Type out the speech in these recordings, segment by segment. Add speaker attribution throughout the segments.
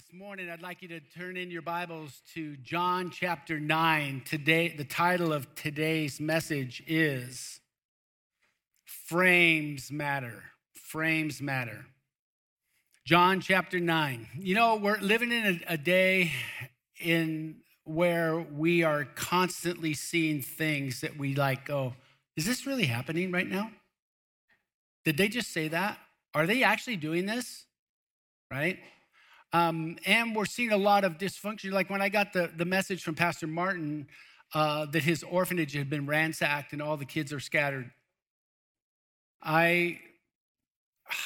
Speaker 1: This morning, I'd like you to turn in your Bibles to John chapter 9. Today, the title of today's message is Frames Matter. Frames Matter. John chapter 9. You know, we're living in a, a day in where we are constantly seeing things that we like go, is this really happening right now? Did they just say that? Are they actually doing this? Right? Um, and we're seeing a lot of dysfunction. Like when I got the, the message from Pastor Martin uh, that his orphanage had been ransacked and all the kids are scattered, I,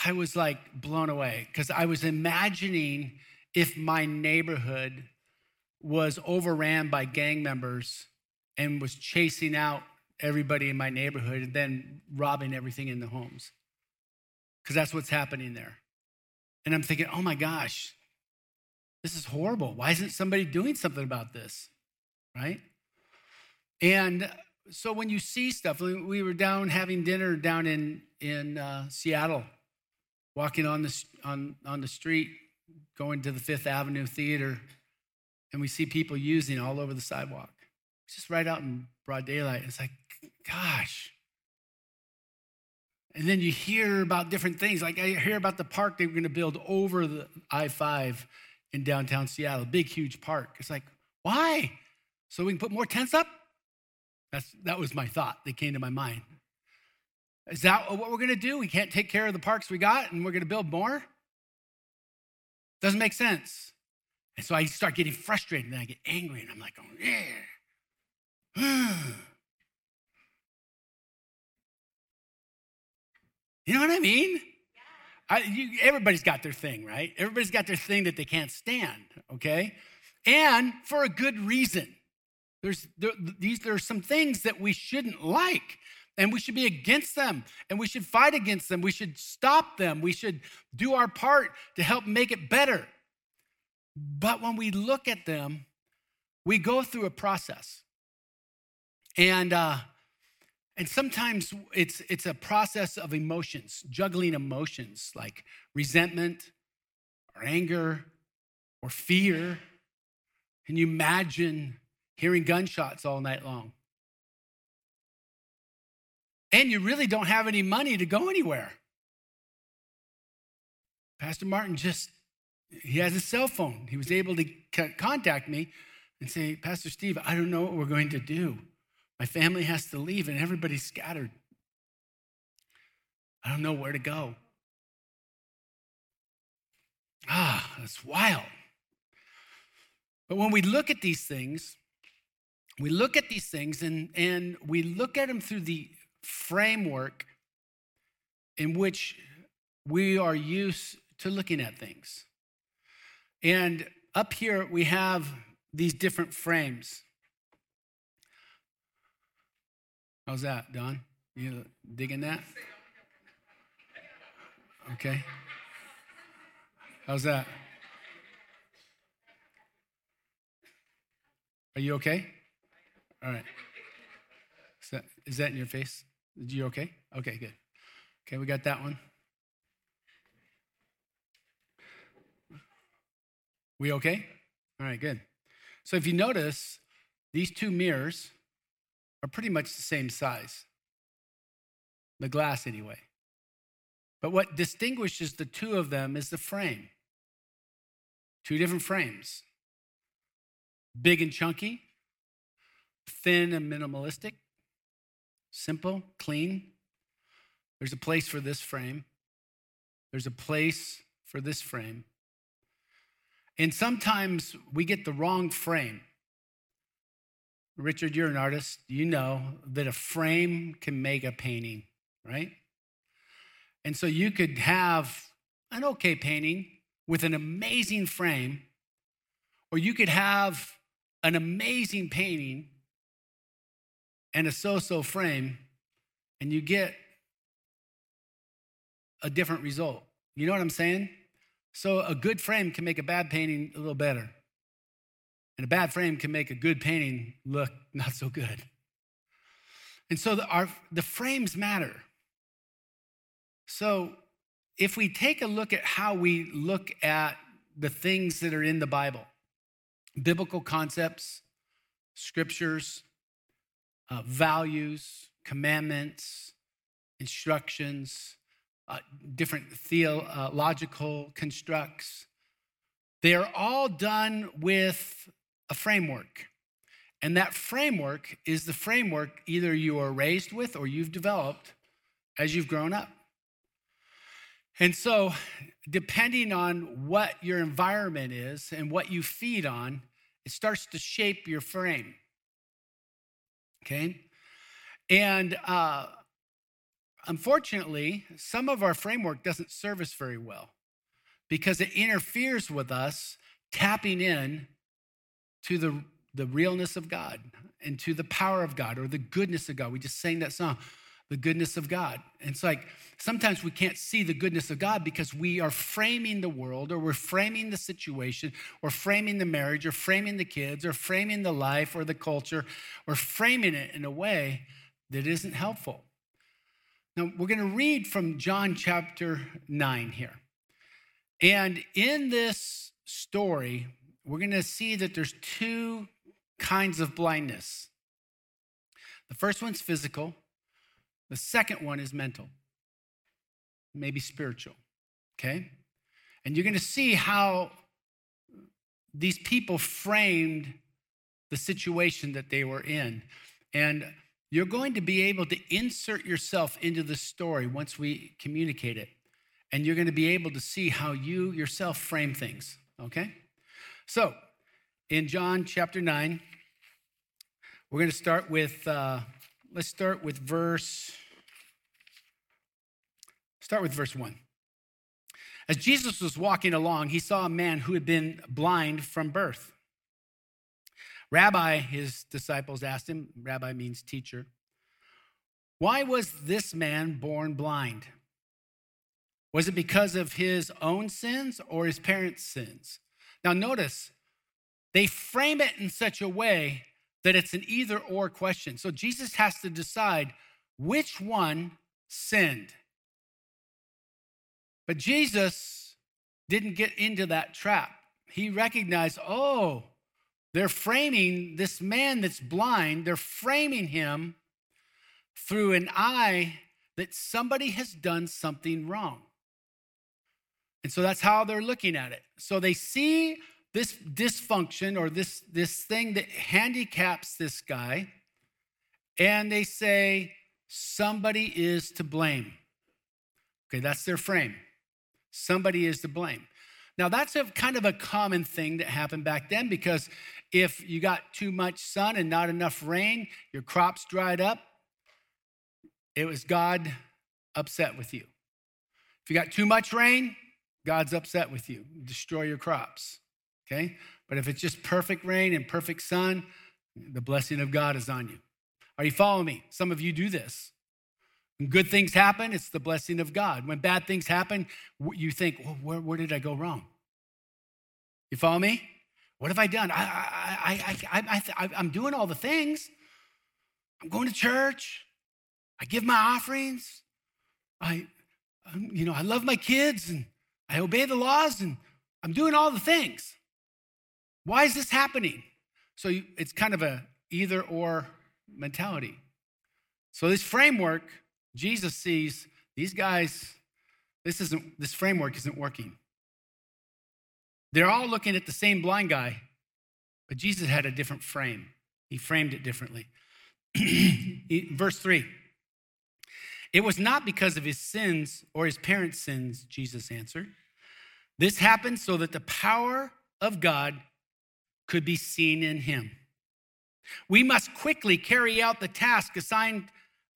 Speaker 1: I was like blown away because I was imagining if my neighborhood was overran by gang members and was chasing out everybody in my neighborhood and then robbing everything in the homes. Because that's what's happening there. And I'm thinking, oh my gosh, this is horrible. Why isn't somebody doing something about this? Right? And so when you see stuff, we were down having dinner down in in uh, Seattle, walking on the on on the street, going to the Fifth Avenue Theater, and we see people using all over the sidewalk. Just right out in broad daylight. It's like, gosh. And then you hear about different things. Like I hear about the park they were going to build over the I 5 in downtown Seattle, big, huge park. It's like, why? So we can put more tents up? That's, that was my thought that came to my mind. Is that what we're going to do? We can't take care of the parks we got and we're going to build more? Doesn't make sense. And so I start getting frustrated and I get angry and I'm like, oh, yeah. you know what I mean? I, you, everybody's got their thing, right? Everybody's got their thing that they can't stand, okay? And for a good reason. There's there, these there are some things that we shouldn't like, and we should be against them, and we should fight against them. We should stop them. We should do our part to help make it better. But when we look at them, we go through a process, and uh, and sometimes it's, it's a process of emotions, juggling emotions like resentment or anger or fear. Can you imagine hearing gunshots all night long? And you really don't have any money to go anywhere. Pastor Martin just, he has a cell phone. He was able to contact me and say, Pastor Steve, I don't know what we're going to do. My family has to leave and everybody's scattered. I don't know where to go. Ah, that's wild. But when we look at these things, we look at these things and, and we look at them through the framework in which we are used to looking at things. And up here, we have these different frames. How's that, Don? You digging that? Okay. How's that? Are you okay? All right. Is that, is that in your face? Are you okay? Okay, good. Okay, we got that one. We okay? All right, good. So if you notice, these two mirrors are pretty much the same size. The glass, anyway. But what distinguishes the two of them is the frame. Two different frames big and chunky, thin and minimalistic, simple, clean. There's a place for this frame. There's a place for this frame. And sometimes we get the wrong frame. Richard, you're an artist. You know that a frame can make a painting, right? And so you could have an okay painting with an amazing frame, or you could have an amazing painting and a so so frame, and you get a different result. You know what I'm saying? So a good frame can make a bad painting a little better. And a bad frame can make a good painting look not so good. And so the, our, the frames matter. So if we take a look at how we look at the things that are in the Bible biblical concepts, scriptures, uh, values, commandments, instructions, uh, different theological constructs. They are all done with a framework. And that framework is the framework either you are raised with or you've developed as you've grown up. And so, depending on what your environment is and what you feed on, it starts to shape your frame. Okay? And uh, unfortunately, some of our framework doesn't serve us very well because it interferes with us tapping in to the, the realness of God and to the power of God or the goodness of God. We just sang that song the goodness of God. And it's like sometimes we can't see the goodness of God because we are framing the world or we're framing the situation or framing the marriage or framing the kids or framing the life or the culture or framing it in a way that isn't helpful. Now, we're going to read from John chapter 9 here. And in this story, we're going to see that there's two kinds of blindness. The first one's physical, the second one is mental, maybe spiritual, okay? And you're going to see how these people framed the situation that they were in. And you're going to be able to insert yourself into the story once we communicate it. And you're going to be able to see how you yourself frame things, okay? So, in John chapter 9, we're going to start with uh, let's start with verse start with verse 1 as jesus was walking along he saw a man who had been blind from birth. Rabbi his disciples asked him rabbi means teacher why was this man born blind? Was it because of his own sins or his parents sins now notice they frame it in such a way that it's an either or question. So Jesus has to decide which one sinned. But Jesus didn't get into that trap. He recognized, oh, they're framing this man that's blind, they're framing him through an eye that somebody has done something wrong. And so that's how they're looking at it. So they see this dysfunction or this, this thing that handicaps this guy, and they say, somebody is to blame. Okay, that's their frame. Somebody is to blame. Now, that's a kind of a common thing that happened back then because if you got too much sun and not enough rain, your crops dried up, it was God upset with you. If you got too much rain, God's upset with you, destroy your crops okay? But if it's just perfect rain and perfect sun, the blessing of God is on you. Are you following me? Some of you do this. When good things happen, it's the blessing of God. When bad things happen, you think, well, where, where did I go wrong? You follow me? What have I done? I, I, I, I, I, am doing all the things. I'm going to church. I give my offerings. I, um, you know, I love my kids and I obey the laws and I'm doing all the things. Why is this happening? So it's kind of a either or mentality. So this framework, Jesus sees these guys, this isn't this framework isn't working. They're all looking at the same blind guy, but Jesus had a different frame. He framed it differently. Verse 3. It was not because of his sins or his parents' sins, Jesus answered. This happened so that the power of God could be seen in him. We must quickly carry out the task assigned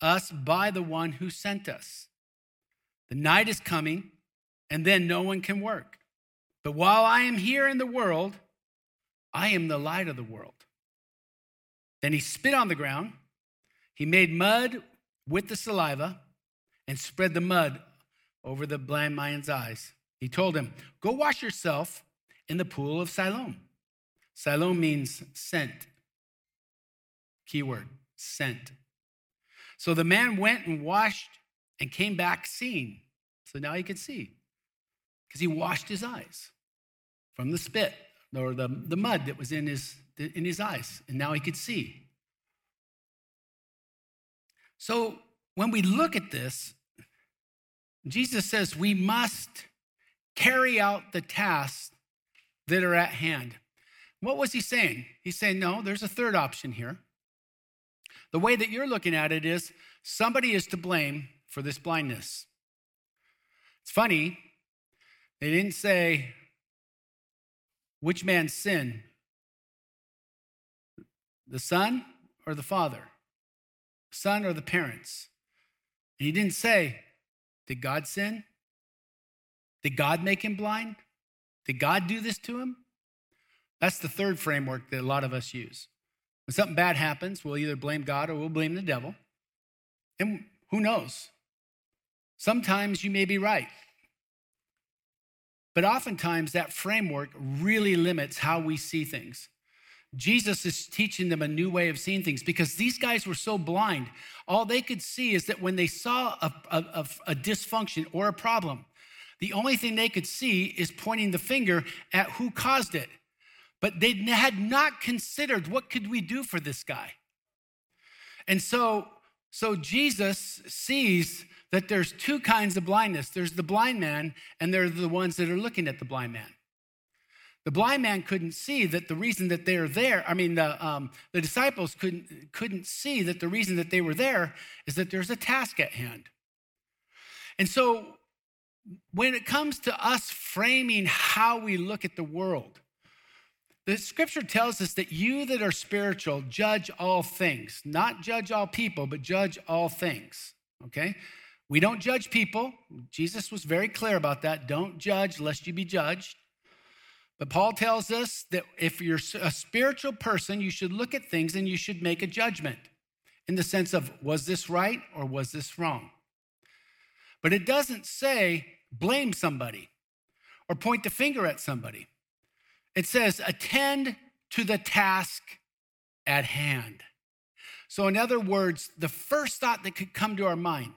Speaker 1: us by the one who sent us. The night is coming, and then no one can work. But while I am here in the world, I am the light of the world. Then he spit on the ground. He made mud with the saliva and spread the mud over the blind man's eyes. He told him, Go wash yourself in the pool of Siloam Siloam means sent. Keyword, sent. So the man went and washed and came back seeing. So now he could see because he washed his eyes. from the spit or the, the mud that was in his, in his eyes, and now he could see. So when we look at this, Jesus says we must carry out the tasks that are at hand. What was he saying? He's saying, no, there's a third option here. The way that you're looking at it is somebody is to blame for this blindness. It's funny, they didn't say which man's sin, the son or the father, son or the parents. He didn't say, did God sin? Did God make him blind? Did God do this to him? That's the third framework that a lot of us use. When something bad happens, we'll either blame God or we'll blame the devil. And who knows? Sometimes you may be right. But oftentimes, that framework really limits how we see things. Jesus is teaching them a new way of seeing things because these guys were so blind. All they could see is that when they saw a, a, a, dysfunction or a problem, the only thing they could see is pointing the finger at who caused it. But they had not considered what could we do for this guy. And so, so Jesus sees that there's two kinds of blindness. There's the blind man, and there's the ones that are looking at the blind man. The blind man couldn't see that the reason that they're there, I mean, the, um, the disciples couldn't, couldn't see that the reason that they were there is that there's a task at hand. And so when it comes to us framing how we look at the world, the scripture tells us that you that are spiritual judge all things, not judge all people, but judge all things. Okay? We don't judge people. Jesus was very clear about that. Don't judge lest you be judged. But Paul tells us that if you're a spiritual person, you should look at things and you should make a judgment in the sense of was this right or was this wrong? But it doesn't say blame somebody or point the finger at somebody. It says, attend to the task at hand. So, in other words, the first thought that could come to our mind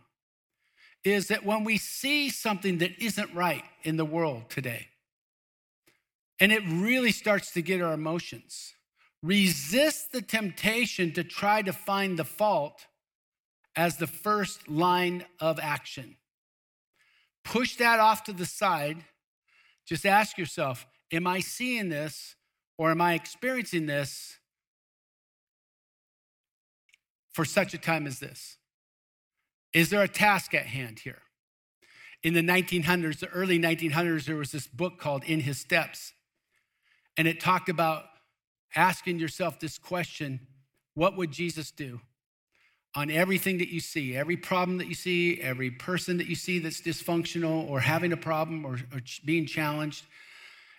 Speaker 1: is that when we see something that isn't right in the world today, and it really starts to get our emotions, resist the temptation to try to find the fault as the first line of action. Push that off to the side. Just ask yourself Am I seeing this or am I experiencing this for such a time as this? Is there a task at hand here? In the 1900s, the early 1900s, there was this book called In His Steps. And it talked about asking yourself this question what would Jesus do on everything that you see, every problem that you see, every person that you see that's dysfunctional or having a problem or, or being challenged?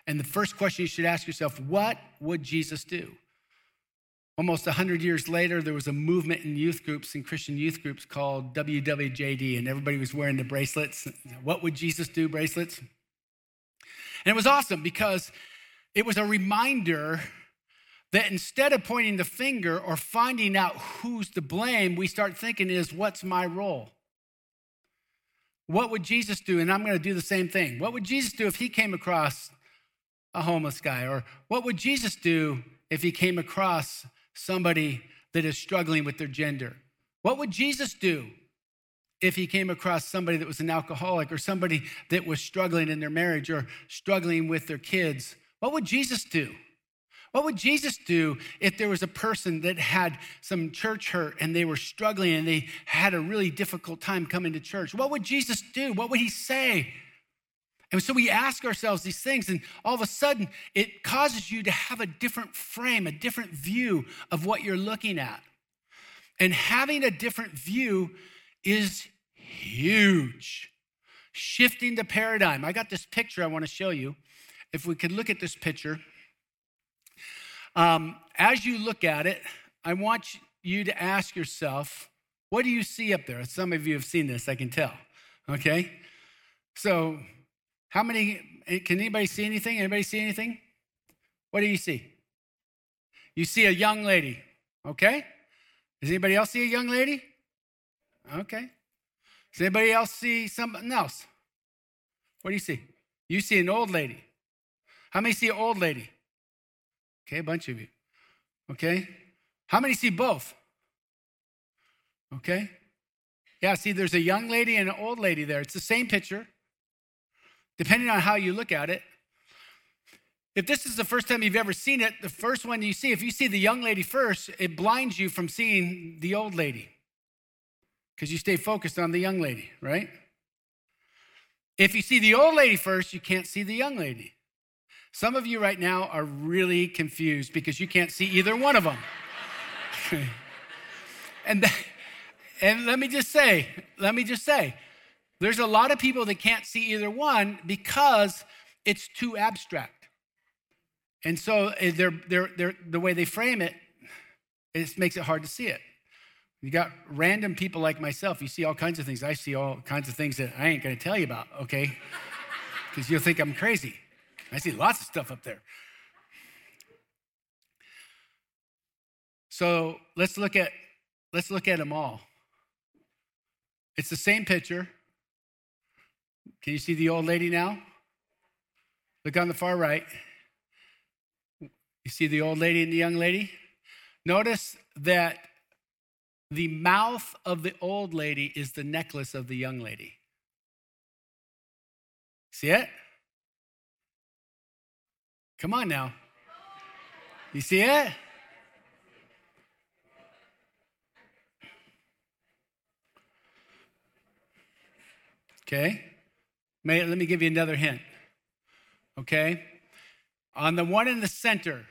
Speaker 1: And the first question you should ask yourself what would Jesus do? Almost 100 years later, there was a movement in youth groups, in Christian youth groups called WWJD, and everybody was wearing the bracelets. What would Jesus do bracelets? And it was awesome because it was a reminder that instead of pointing the finger or finding out who's to blame, we start thinking is what's my role? What would Jesus do? And I'm going to do the same thing. What would Jesus do if he came across a homeless guy? Or what would Jesus do if he came across somebody that is struggling with their gender? What would Jesus do if he came across somebody that was an alcoholic or somebody that was struggling in their marriage or struggling with their kids? What would Jesus do? What would Jesus do if there was a person that had some church hurt and they were struggling and they had a really difficult time coming to church? What would Jesus do? What would he say? And so we ask ourselves these things, and all of a sudden, it causes you to have a different frame, a different view of what you're looking at. And having a different view is huge. Shifting the paradigm. I got this picture I want to show you. If we could look at this picture. Um, as you look at it, I want you to ask yourself, what do you see up there? Some of you have seen this, I can tell. Okay? So how many, eh, can anybody see anything? Anybody see anything? What do you see? You see a young lady, okay? Does anybody else see a young lady? Okay. Does anybody else see something else? What do you see? You see an old lady. How many see old lady? Okay, a bunch of you. Okay. How many see both? Okay. Yeah, see, there's a young lady and an old lady there. It's the same picture, depending on how you look at it. If this is the first time you've ever seen it, the first one you see, if you see the young lady first, it blinds you from seeing the old lady because you stay focused on the young lady, right? If you see the old lady first, you can't see the young lady. Some of you right now are really confused because you can't see either one of them. and, and let me just say, let me just say, there's a lot of people that can't see either one because it's too abstract. And so eh, they're, they're, they're, the way they frame it, it makes it hard to see it. You got random people like myself, you see all kinds of things. I see all kinds of things that I ain't gonna tell you about, okay? Because you'll think I'm crazy. I see lots of stuff up there. So let's look at let's look at them all. It's the same picture. Can you see the old lady now? Look on the far right. You see the old lady and the young lady? Notice that the mouth of the old lady is the necklace of the young lady. See it? Come on now. You see it? Okay. May, let me give you another hint. Okay. On the one in the center,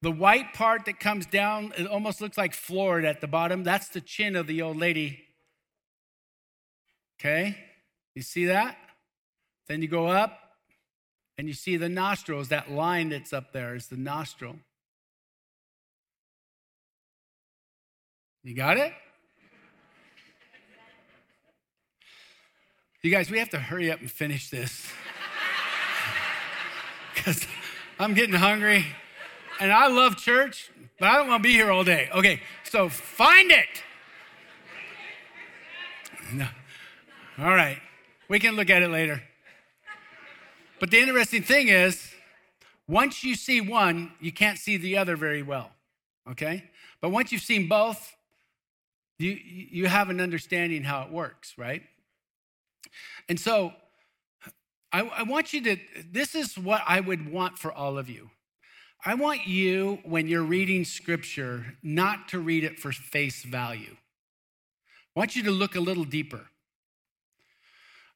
Speaker 1: the white part that comes down, it almost looks like Florida at the bottom. That's the chin of the old lady. Okay? You see that? Then you go up and you see the nostrils. That line that's up there is the nostril. You got it? You guys, we have to hurry up and finish this. Because I'm getting hungry and I love church, but I don't want to be here all day. Okay, so find it. No. All right, we can look at it later. But the interesting thing is, once you see one, you can't see the other very well. Okay? But once you've seen both, you, you have an understanding how it works, right? And so I, I want you to, this is what I would want for all of you. I want you, when you're reading scripture, not to read it for face value. I want you to look a little deeper.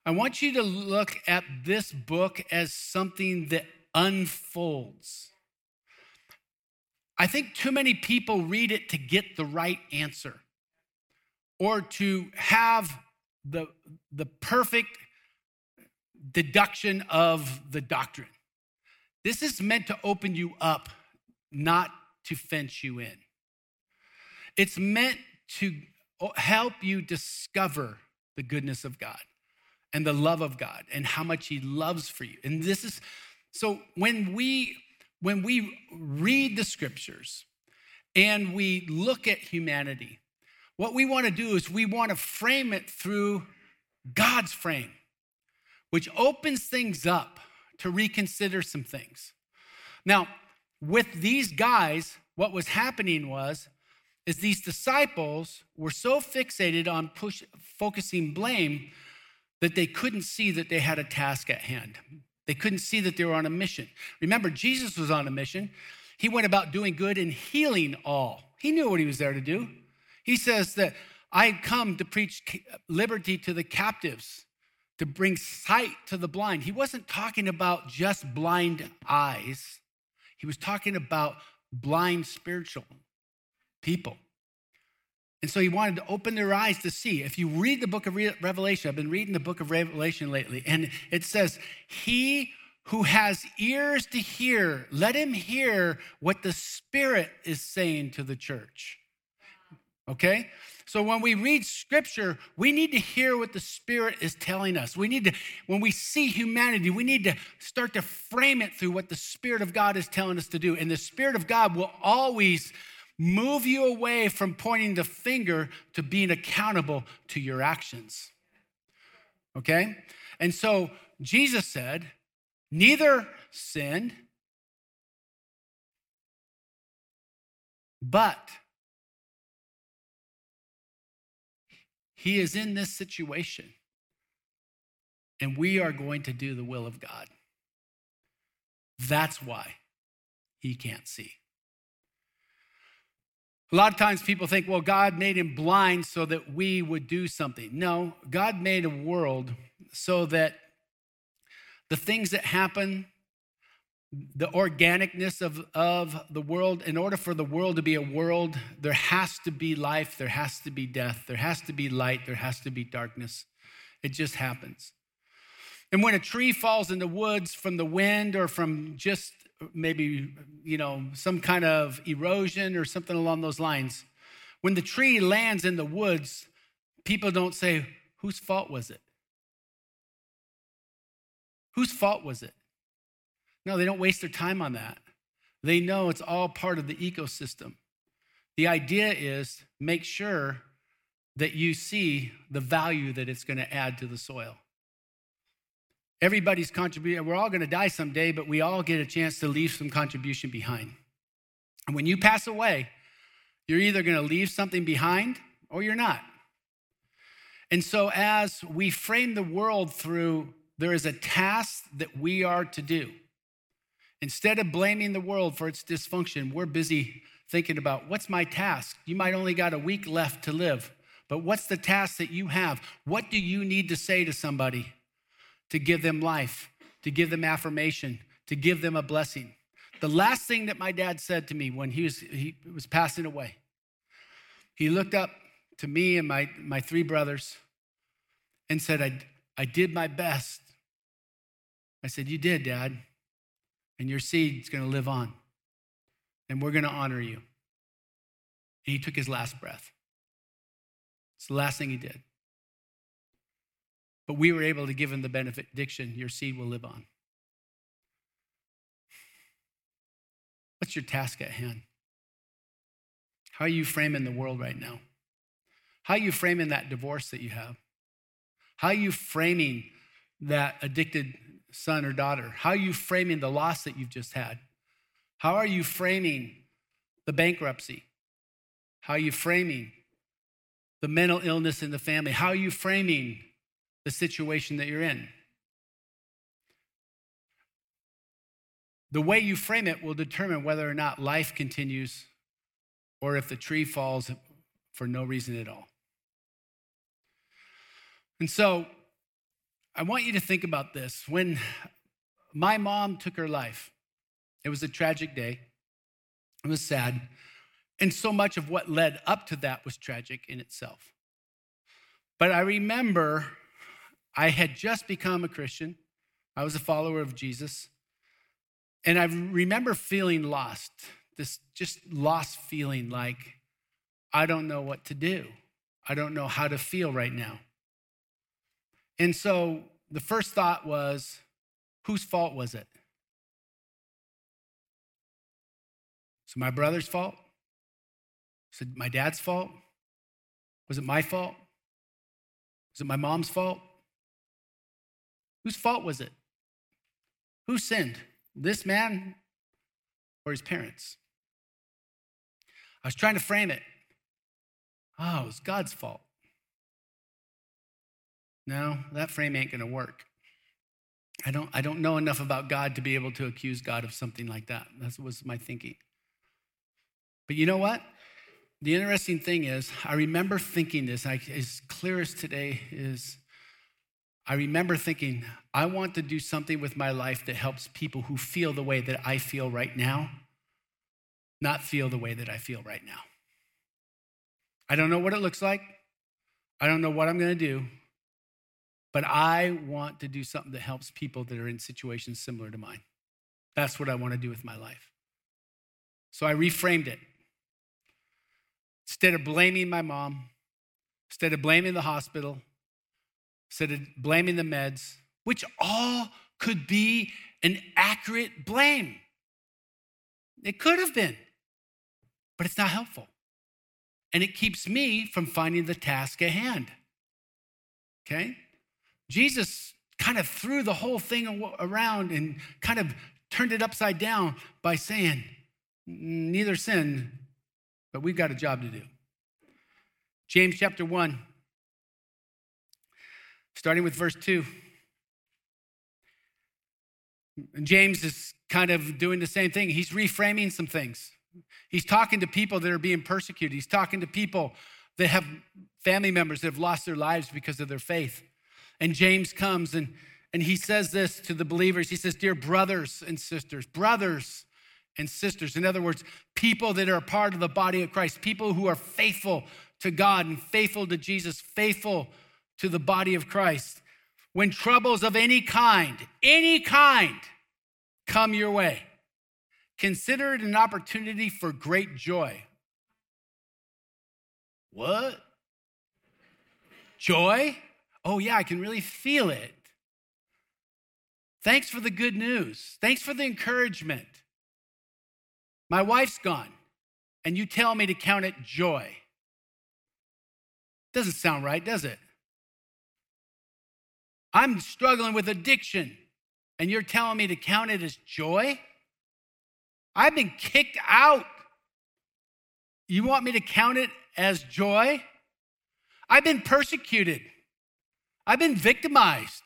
Speaker 1: I want you to look at this book as something that unfolds. I think too many people read it to get the right answer or to have the, the perfect deduction of the doctrine. This is meant to open you up, not to fence you in. It's meant to help you discover the goodness of God and the love of God and how much he loves for you. And this is so when we when we read the scriptures and we look at humanity, what we want to do is we want to frame it through God's frame, which opens things up to reconsider some things. Now, with these guys, what was happening was is these disciples were so fixated on push, focusing blame that they couldn't see that they had a task at hand. They couldn't see that they were on a mission. Remember, Jesus was on a mission. He went about doing good and healing all. He knew what he was there to do. He says that I come to preach liberty to the captives to bring sight to the blind. He wasn't talking about just blind eyes, he was talking about blind spiritual people. And so he wanted to open their eyes to see. If you read the book of Revelation, I've been reading the book of Revelation lately, and it says, He who has ears to hear, let him hear what the Spirit is saying to the church. Okay? So when we read scripture, we need to hear what the Spirit is telling us. We need to, when we see humanity, we need to start to frame it through what the Spirit of God is telling us to do. And the Spirit of God will always move you away from pointing the finger to being accountable to your actions. Okay? And so Jesus said, Neither sinned. But he is in this situation, and we are going to do the will of God. That's why he can't see. A lot of times people think, well, God made him blind so that we would do something. No, God made a world so that the things that happen, the organicness of, of the world, in order for the world to be a world, there has to be life, there has to be death, there has to be light, there has to be darkness. It just happens. And when a tree falls in the woods from the wind or from just maybe, you know, some kind of erosion or something along those lines. When the tree lands in the woods, people don't say, whose fault was it? Whose fault was it? No, they don't waste their time on that. They know it's all part of the ecosystem. The idea is make sure that you see the value that it's going to add to the soil. Everybody's contribution, we're all going to die someday, but we all get a chance to leave some contribution behind. And when you pass away, you're either going to leave something behind or you're not. And so, as we frame the world through there is a task that we are to do, instead of blaming the world for its dysfunction, we're busy thinking about what's my task? You might only got a week left to live, but what's the task that you have? What do you need to say to somebody? To give them life, to give them affirmation, to give them a blessing. The last thing that my dad said to me when he was, he was passing away, he looked up to me and my, my three brothers and said, I, I did my best. I said, You did, Dad. And your seed's going to live on. And we're going to honor you. And he took his last breath. It's the last thing he did. But we were able to give him the benediction your seed will live on. What's your task at hand? How are you framing the world right now? How are you framing that divorce that you have? How are you framing that addicted son or daughter? How are you framing the loss that you've just had? How are you framing the bankruptcy? How are you framing the mental illness in the family? How are you framing the situation that you're in. The way you frame it will determine whether or not life continues or if the tree falls for no reason at all. And so I want you to think about this. When my mom took her life, it was a tragic day, it was sad. And so much of what led up to that was tragic in itself. But I remember I had just become a Christian, I was a follower of Jesus. And I remember feeling lost, this just lost feeling like, I don't know what to do. I don't know how to feel right now. And so the first thought was, whose fault was it? So my brother's fault? Was it my dad's fault? Was it my fault? Was it my mom's fault? Whose fault was it? Who sinned? This man or his parents? I was trying to frame it. Oh, it was God's fault. No, that frame ain't going to work. I don't, I don't know enough about God to be able to accuse God of something like that. That was my thinking. But you know what? The interesting thing is, I remember thinking this, I, as clear as today is I remember thinking, I want to do something with my life that helps people who feel the way that I feel right now, not feel the way that I feel right now. I don't know what it looks like. I don't know what I'm going to do, but I want to do something that helps people that are in situations similar to mine. That's what I want to do with my life. So I reframed it. Instead of blaming my mom, instead of blaming the hospital, instead of blaming the meds, which all could be an accurate blame. It could have been, but it's not helpful. And it keeps me from finding the task at hand. Okay? Jesus kind of threw the whole thing around and kind of turned it upside down by saying, neither sin, but we've got a job to do. James chapter 1, starting with verse 2. And James is kind of doing the same thing. He's reframing some things. He's talking to people that are being persecuted. He's talking to people that have family members that have lost their lives because of their faith. And James comes and, and he says this to the believers. He says, Dear brothers and sisters, brothers and sisters. In other words, people that are part of the body of Christ, people who are faithful to God and faithful to Jesus, faithful to the body of Christ. When troubles of any kind, any kind, come your way, consider it an opportunity for great joy. What? Joy? Oh, yeah, I can really feel it. Thanks for the good news. Thanks for the encouragement. My wife's gone, and you tell me to count it joy. Doesn't sound right, does it? I'm struggling with addiction, and you're telling me to count it as joy? I've been kicked out. You want me to count it as joy? I've been persecuted. I've been victimized.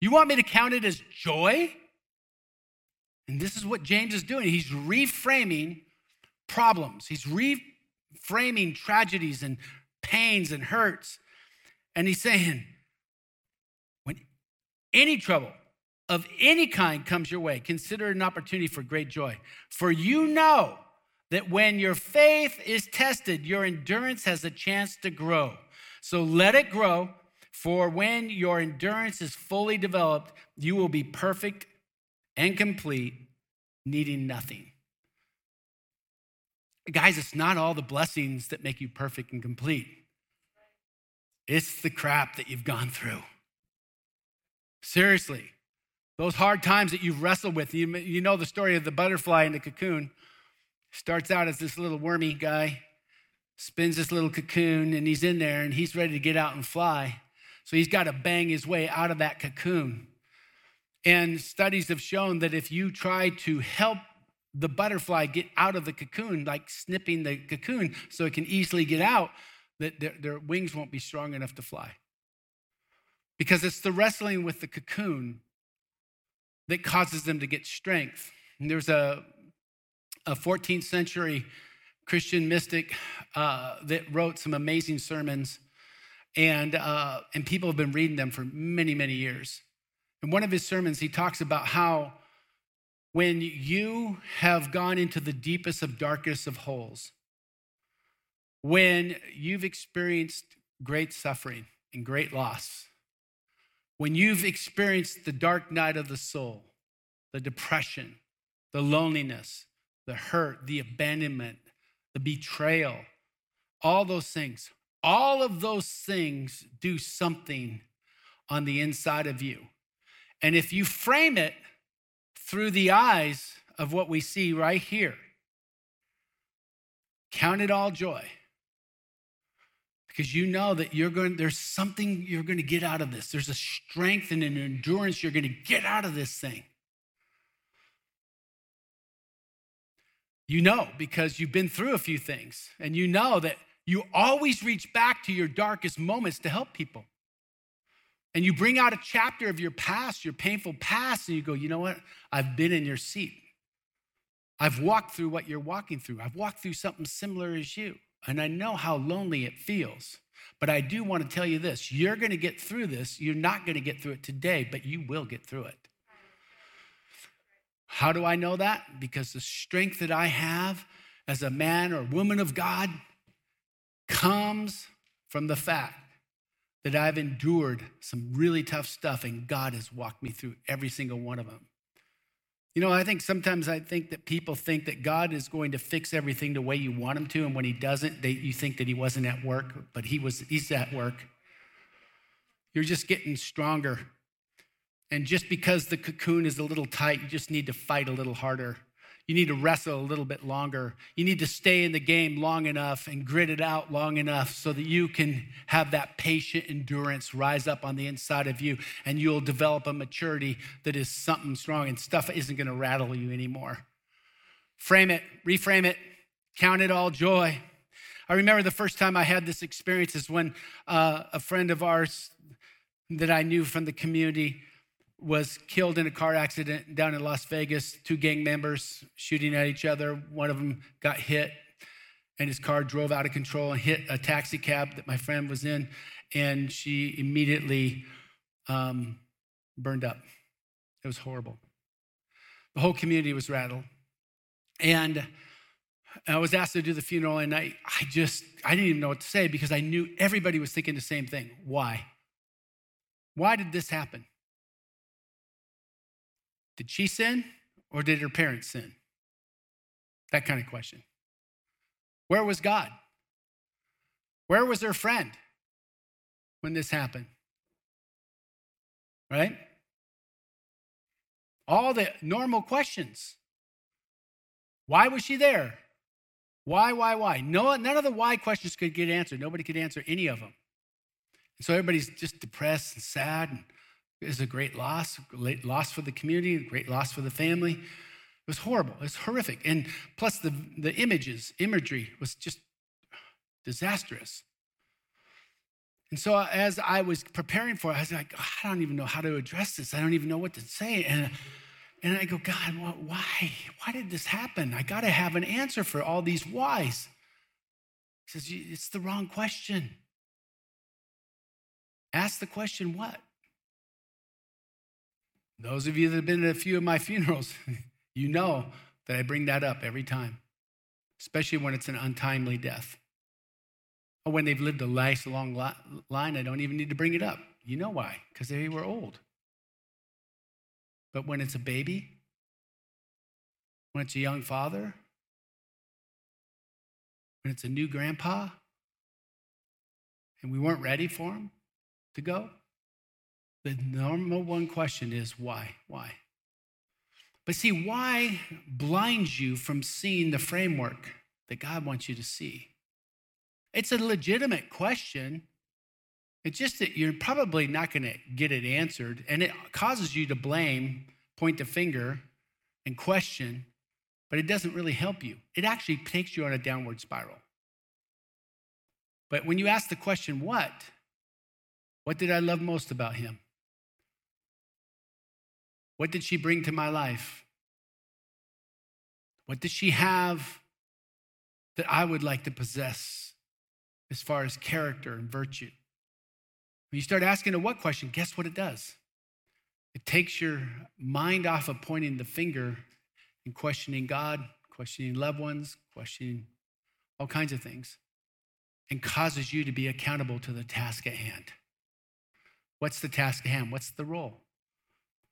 Speaker 1: You want me to count it as joy? And this is what James is doing. He's reframing problems, he's reframing tragedies and pains and hurts. And he's saying, any trouble of any kind comes your way, consider it an opportunity for great joy. For you know that when your faith is tested, your endurance has a chance to grow. So let it grow, for when your endurance is fully developed, you will be perfect and complete, needing nothing. Guys, it's not all the blessings that make you perfect and complete. It's the crap that you've gone through. Seriously, those hard times that you've wrestled with. You, you know the story of the butterfly in the cocoon. Starts out as this little wormy guy, spins this little cocoon, and he's in there and he's ready to get out and fly. So he's got to bang his way out of that cocoon. And studies have shown that if you try to help the butterfly get out of the cocoon, like snipping the cocoon so it can easily get out, that their, their wings won't be strong enough to fly. Because it's the wrestling with the cocoon that causes them to get strength. And there's a a 14th century Christian mystic uh, that wrote some amazing sermons, and, uh, and people have been reading them for many, many years. In one of his sermons, he talks about how when you have gone into the deepest of darkest of holes, when you've experienced great suffering and great loss, when you've experienced the dark night of the soul, the depression, the loneliness, the hurt, the abandonment, the betrayal, all those things. All of those things do something on the inside of you. And if you frame it through the eyes of what we see right here, count it all joy. Because you know that you're going, there's something you're going to get out of this. There's a strength and an endurance you're going to get out of this thing. You know because you've been through a few things, and you know that you always reach back to your darkest moments to help people. And you bring out a chapter of your past, your painful past, and you go, you know what? I've been in your seat. I've walked through what you're walking through. I've walked through something similar as you. And I know how lonely it feels. But I do want to tell you this you're going to get through this. You're not going to get through it today, but you will get through it. How do I know that? Because the strength that I have as a man or woman of God comes from the fact that I've endured some really tough stuff and God has walked me through every single one of them. You know, I think sometimes I think that people think that God is going to fix everything the way you want him to, and when he doesn't, they, you think that he wasn't at work, but he was, he's at work. You're just getting stronger and just because the cocoon is a little tight, you just need to fight a little harder. You need to wrestle a little bit longer. You need to stay in the game long enough and grit it out long enough so that you can have that patient endurance rise up on the inside of you and you'll develop a maturity that is something strong and stuff isn't going to rattle you anymore. Frame it, reframe it, count it all joy. I remember the first time I had this experience is when uh, a friend of ours that I knew from the community was killed in a car accident down in Las Vegas. Two gang members shooting at each other. One of them got hit, and his car drove out of control and hit a taxi cab that my friend was in, and she immediately um, burned up. It was horrible. The whole community was rattled. And I was asked to do the funeral, and I, I just, I didn't even know what to say because I knew everybody was thinking the same thing. Why? Why did this happen? Did she sin or did her parents sin? That kind of question. Where was God? Where was her friend when this happened? Right? All the normal questions. Why was she there? Why, why, why? No, none of the why questions could get answered. Nobody could answer any of them. And so everybody's just depressed and sad and is a great loss, great loss for the community, great loss for the family. It was horrible. It was horrific. And plus the, the images, imagery was just disastrous. And so as I was preparing for it, I was like, oh, I don't even know how to address this. I don't even know what to say. And, and I go, God, why? Why did this happen? I got to have an answer for all these whys. He says, it's the wrong question. Ask the question, what? Those of you that have been at a few of my funerals, you know that I bring that up every time, especially when it's an untimely death. Or when they've lived a nice long line, I don't even need to bring it up. You know why? Because they were old. But when it's a baby, when it's a young father, when it's a new grandpa, and we weren't ready for him to go, the normal one question is why? Why? But see, why blinds you from seeing the framework that God wants you to see? It's a legitimate question. It's just that you're probably not going to get it answered, and it causes you to blame, point the finger, and question, but it doesn't really help you. It actually takes you on a downward spiral. But when you ask the question, what? What did I love most about him? What did she bring to my life? What does she have that I would like to possess as far as character and virtue? When you start asking a what question, guess what it does? It takes your mind off of pointing the finger and questioning God, questioning loved ones, questioning all kinds of things, and causes you to be accountable to the task at hand. What's the task at hand? What's the role?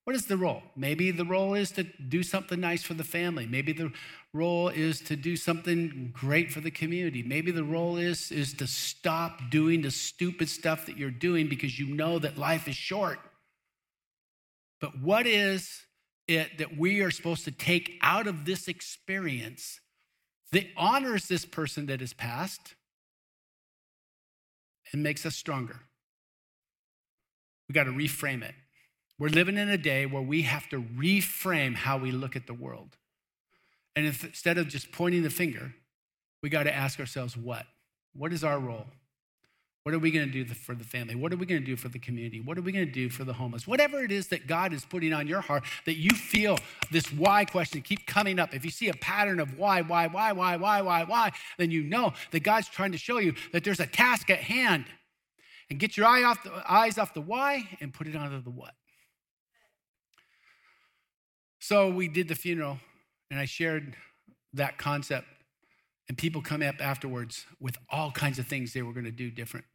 Speaker 1: What is the role? Maybe the role is to do something nice for the family. Maybe the role is to do something great for the community. Maybe the role is, is to stop doing the stupid stuff that you're doing because you know that life is short. But what is it that we are supposed to take out of this experience that honors this person that has passed and makes us stronger? We got to reframe it. We're living in a day where we have to reframe how we look at the world. And if, instead of just pointing the finger, we got to ask ourselves what? What is our role? What are we going to do for the family? What are we going to do for the community? What are we going to do for the homeless? Whatever it is that God is putting on your heart that you feel this why question keep coming up. If you see a pattern of why, why, why, why, why, why, why, then you know that God's trying to show you that there's a task at hand. And get your eye off the, eyes off the why and put it onto the what. So we did the funeral, and I shared that concept, and people come up afterwards with all kinds of things they were going to do different.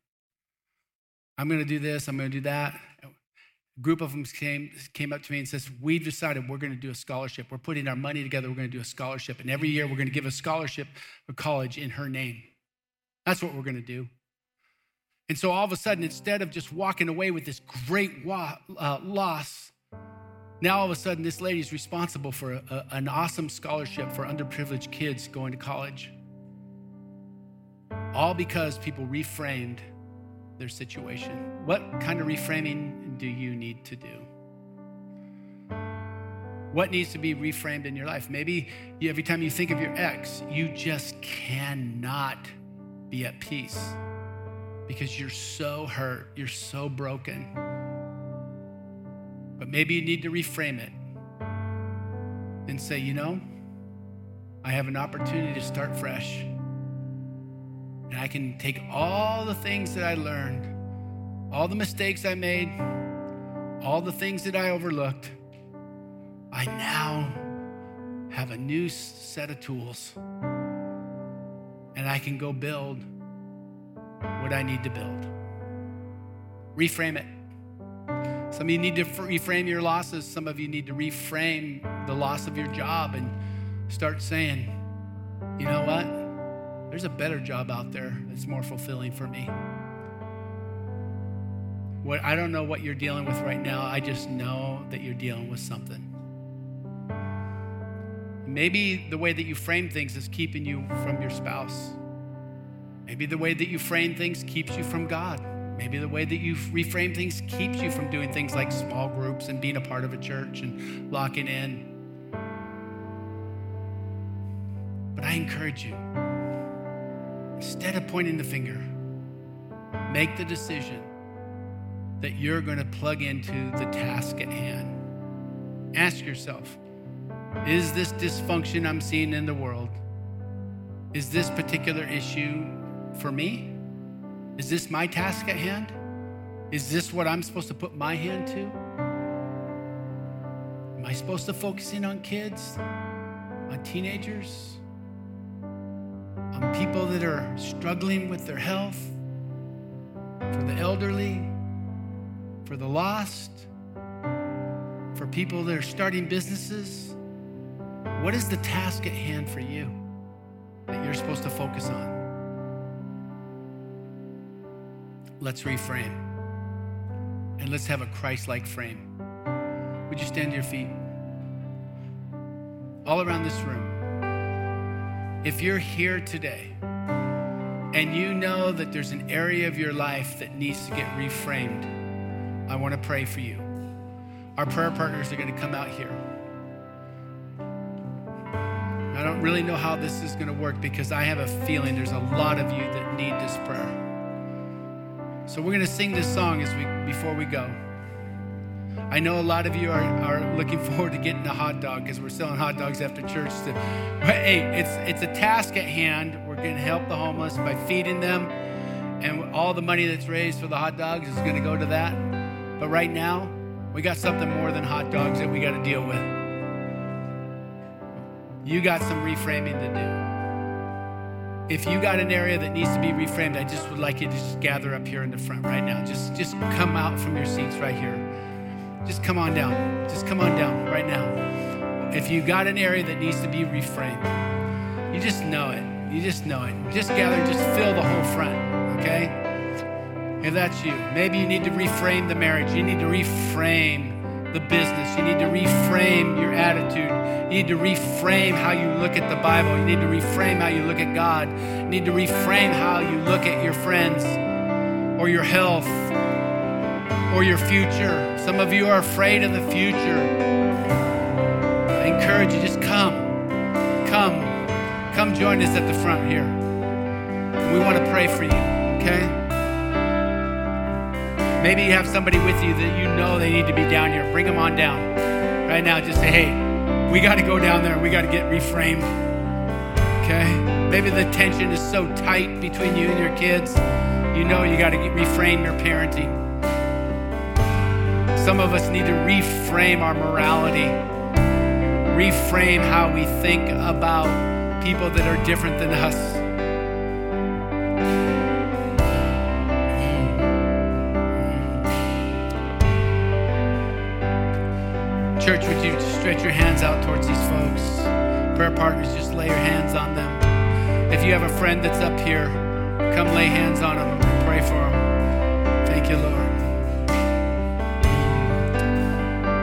Speaker 1: I'm going to do this, I'm going to do that. A group of them came, came up to me and says, We've decided we're going to do a scholarship. We're putting our money together, we're going to do a scholarship. And every year we're going to give a scholarship for college in her name. That's what we're going to do. And so all of a sudden, instead of just walking away with this great wa- uh, loss, Now, all of a sudden, this lady is responsible for a, a, an awesome scholarship for underprivileged kids going to college. All because people reframed their situation. What kind of reframing do you need to do? What needs to be reframed in your life? Maybe you, every time you think of your ex, you just cannot be at peace because you're so hurt, you're so broken. But maybe you need to reframe it and say, you know, I have an opportunity to start fresh. And I can take all the things that I learned, all the mistakes I made, all the things that I overlooked. I now have a new set of tools. And I can go build what I need to build. Reframe it. Some of you need to reframe your losses. Some of you need to reframe the loss of your job and start saying, you know what? There's a better job out there that's more fulfilling for me. What I don't know what you're dealing with right now. I just know that you're dealing with something. Maybe the way that you frame things is keeping you from your spouse. Maybe the way that you frame things keeps you from God. Maybe the way that you reframe things keeps you from doing things like small groups and being a part of a church and locking in. But I encourage you, instead of pointing the finger, make the decision that you're going to plug into the task at hand. Ask yourself is this dysfunction I'm seeing in the world? Is this particular issue for me? Is this my task at hand? Is this what I'm supposed to put my hand to? Am I supposed to focus in on kids, on teenagers, on people that are struggling with their health, for the elderly, for the lost, for people that are starting businesses? What is the task at hand for you that you're supposed to focus on? Let's reframe. And let's have a Christ like frame. Would you stand to your feet? All around this room, if you're here today and you know that there's an area of your life that needs to get reframed, I want to pray for you. Our prayer partners are going to come out here. I don't really know how this is going to work because I have a feeling there's a lot of you that need this prayer. So we're going to sing this song as we before we go. I know a lot of you are, are looking forward to getting a hot dog because we're selling hot dogs after church. To, hey, it's it's a task at hand. We're going to help the homeless by feeding them, and all the money that's raised for the hot dogs is going to go to that. But right now, we got something more than hot dogs that we got to deal with. You got some reframing to do if you got an area that needs to be reframed, I just would like you to just gather up here in the front right now. Just, just come out from your seats right here. Just come on down. Just come on down right now. If you got an area that needs to be reframed, you just know it. You just know it. Just gather, just fill the whole front, okay? If that's you, maybe you need to reframe the marriage. You need to reframe the business. You need to reframe your attitude. You need to reframe how you look at the Bible. You need to reframe how you look at God. You need to reframe how you look at your friends or your health or your future. Some of you are afraid of the future. I encourage you, just come. Come. Come join us at the front here. We want to pray for you, okay? Maybe you have somebody with you that you know they need to be down here. Bring them on down right now. Just say, hey, we got to go down there. We got to get reframed. Okay? Maybe the tension is so tight between you and your kids. You know you got to reframe your parenting. Some of us need to reframe our morality, reframe how we think about people that are different than us. Church, would you stretch your hands out towards these folks? Prayer partners, just lay your hands on them. If you have a friend that's up here, come lay hands on them and pray for them. Thank you, Lord.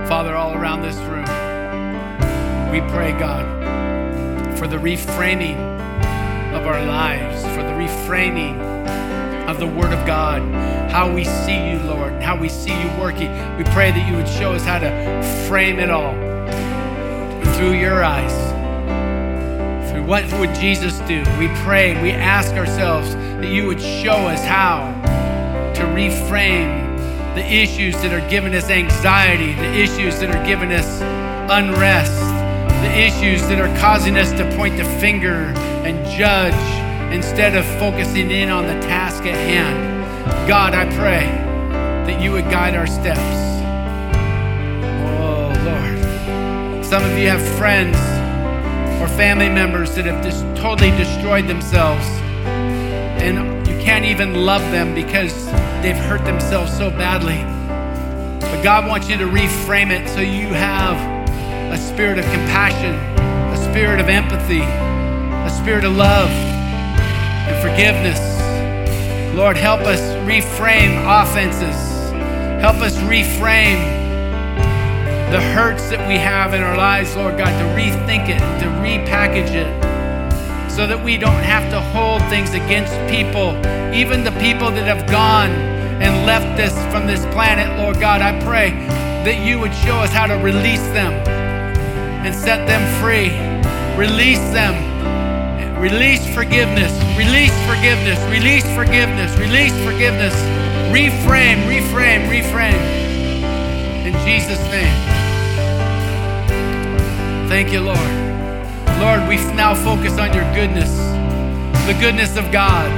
Speaker 1: Father, all around this room, we pray, God, for the reframing of our lives, for the reframing of the Word of God, how we see you, Lord, and how we see you working. We pray that you would show us how to frame it all through your eyes. Through what would Jesus do? We pray, we ask ourselves that you would show us how to reframe the issues that are giving us anxiety, the issues that are giving us unrest, the issues that are causing us to point the finger and judge instead of focusing in on the task at hand. God, I pray that you would guide our steps. Oh, Lord. Some of you have friends or family members that have just totally destroyed themselves, and you can't even love them because they've hurt themselves so badly. But God wants you to reframe it so you have a spirit of compassion, a spirit of empathy, a spirit of love and forgiveness. Lord, help us reframe offenses. Help us reframe the hurts that we have in our lives, Lord God, to rethink it, to repackage it, so that we don't have to hold things against people, even the people that have gone and left us from this planet, Lord God. I pray that you would show us how to release them and set them free. Release them Release forgiveness. Release forgiveness. Release forgiveness. Release forgiveness. Reframe, reframe, reframe. In Jesus' name. Thank you, Lord. Lord, we now focus on your goodness, the goodness of God.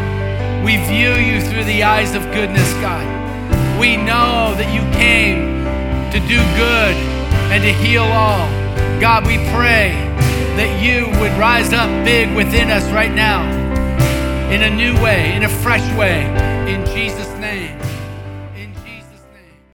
Speaker 1: We view you through the eyes of goodness, God. We know that you came to do good and to heal all. God, we pray that you would rise up big within us right now in a new way, in a fresh way. In Jesus' name.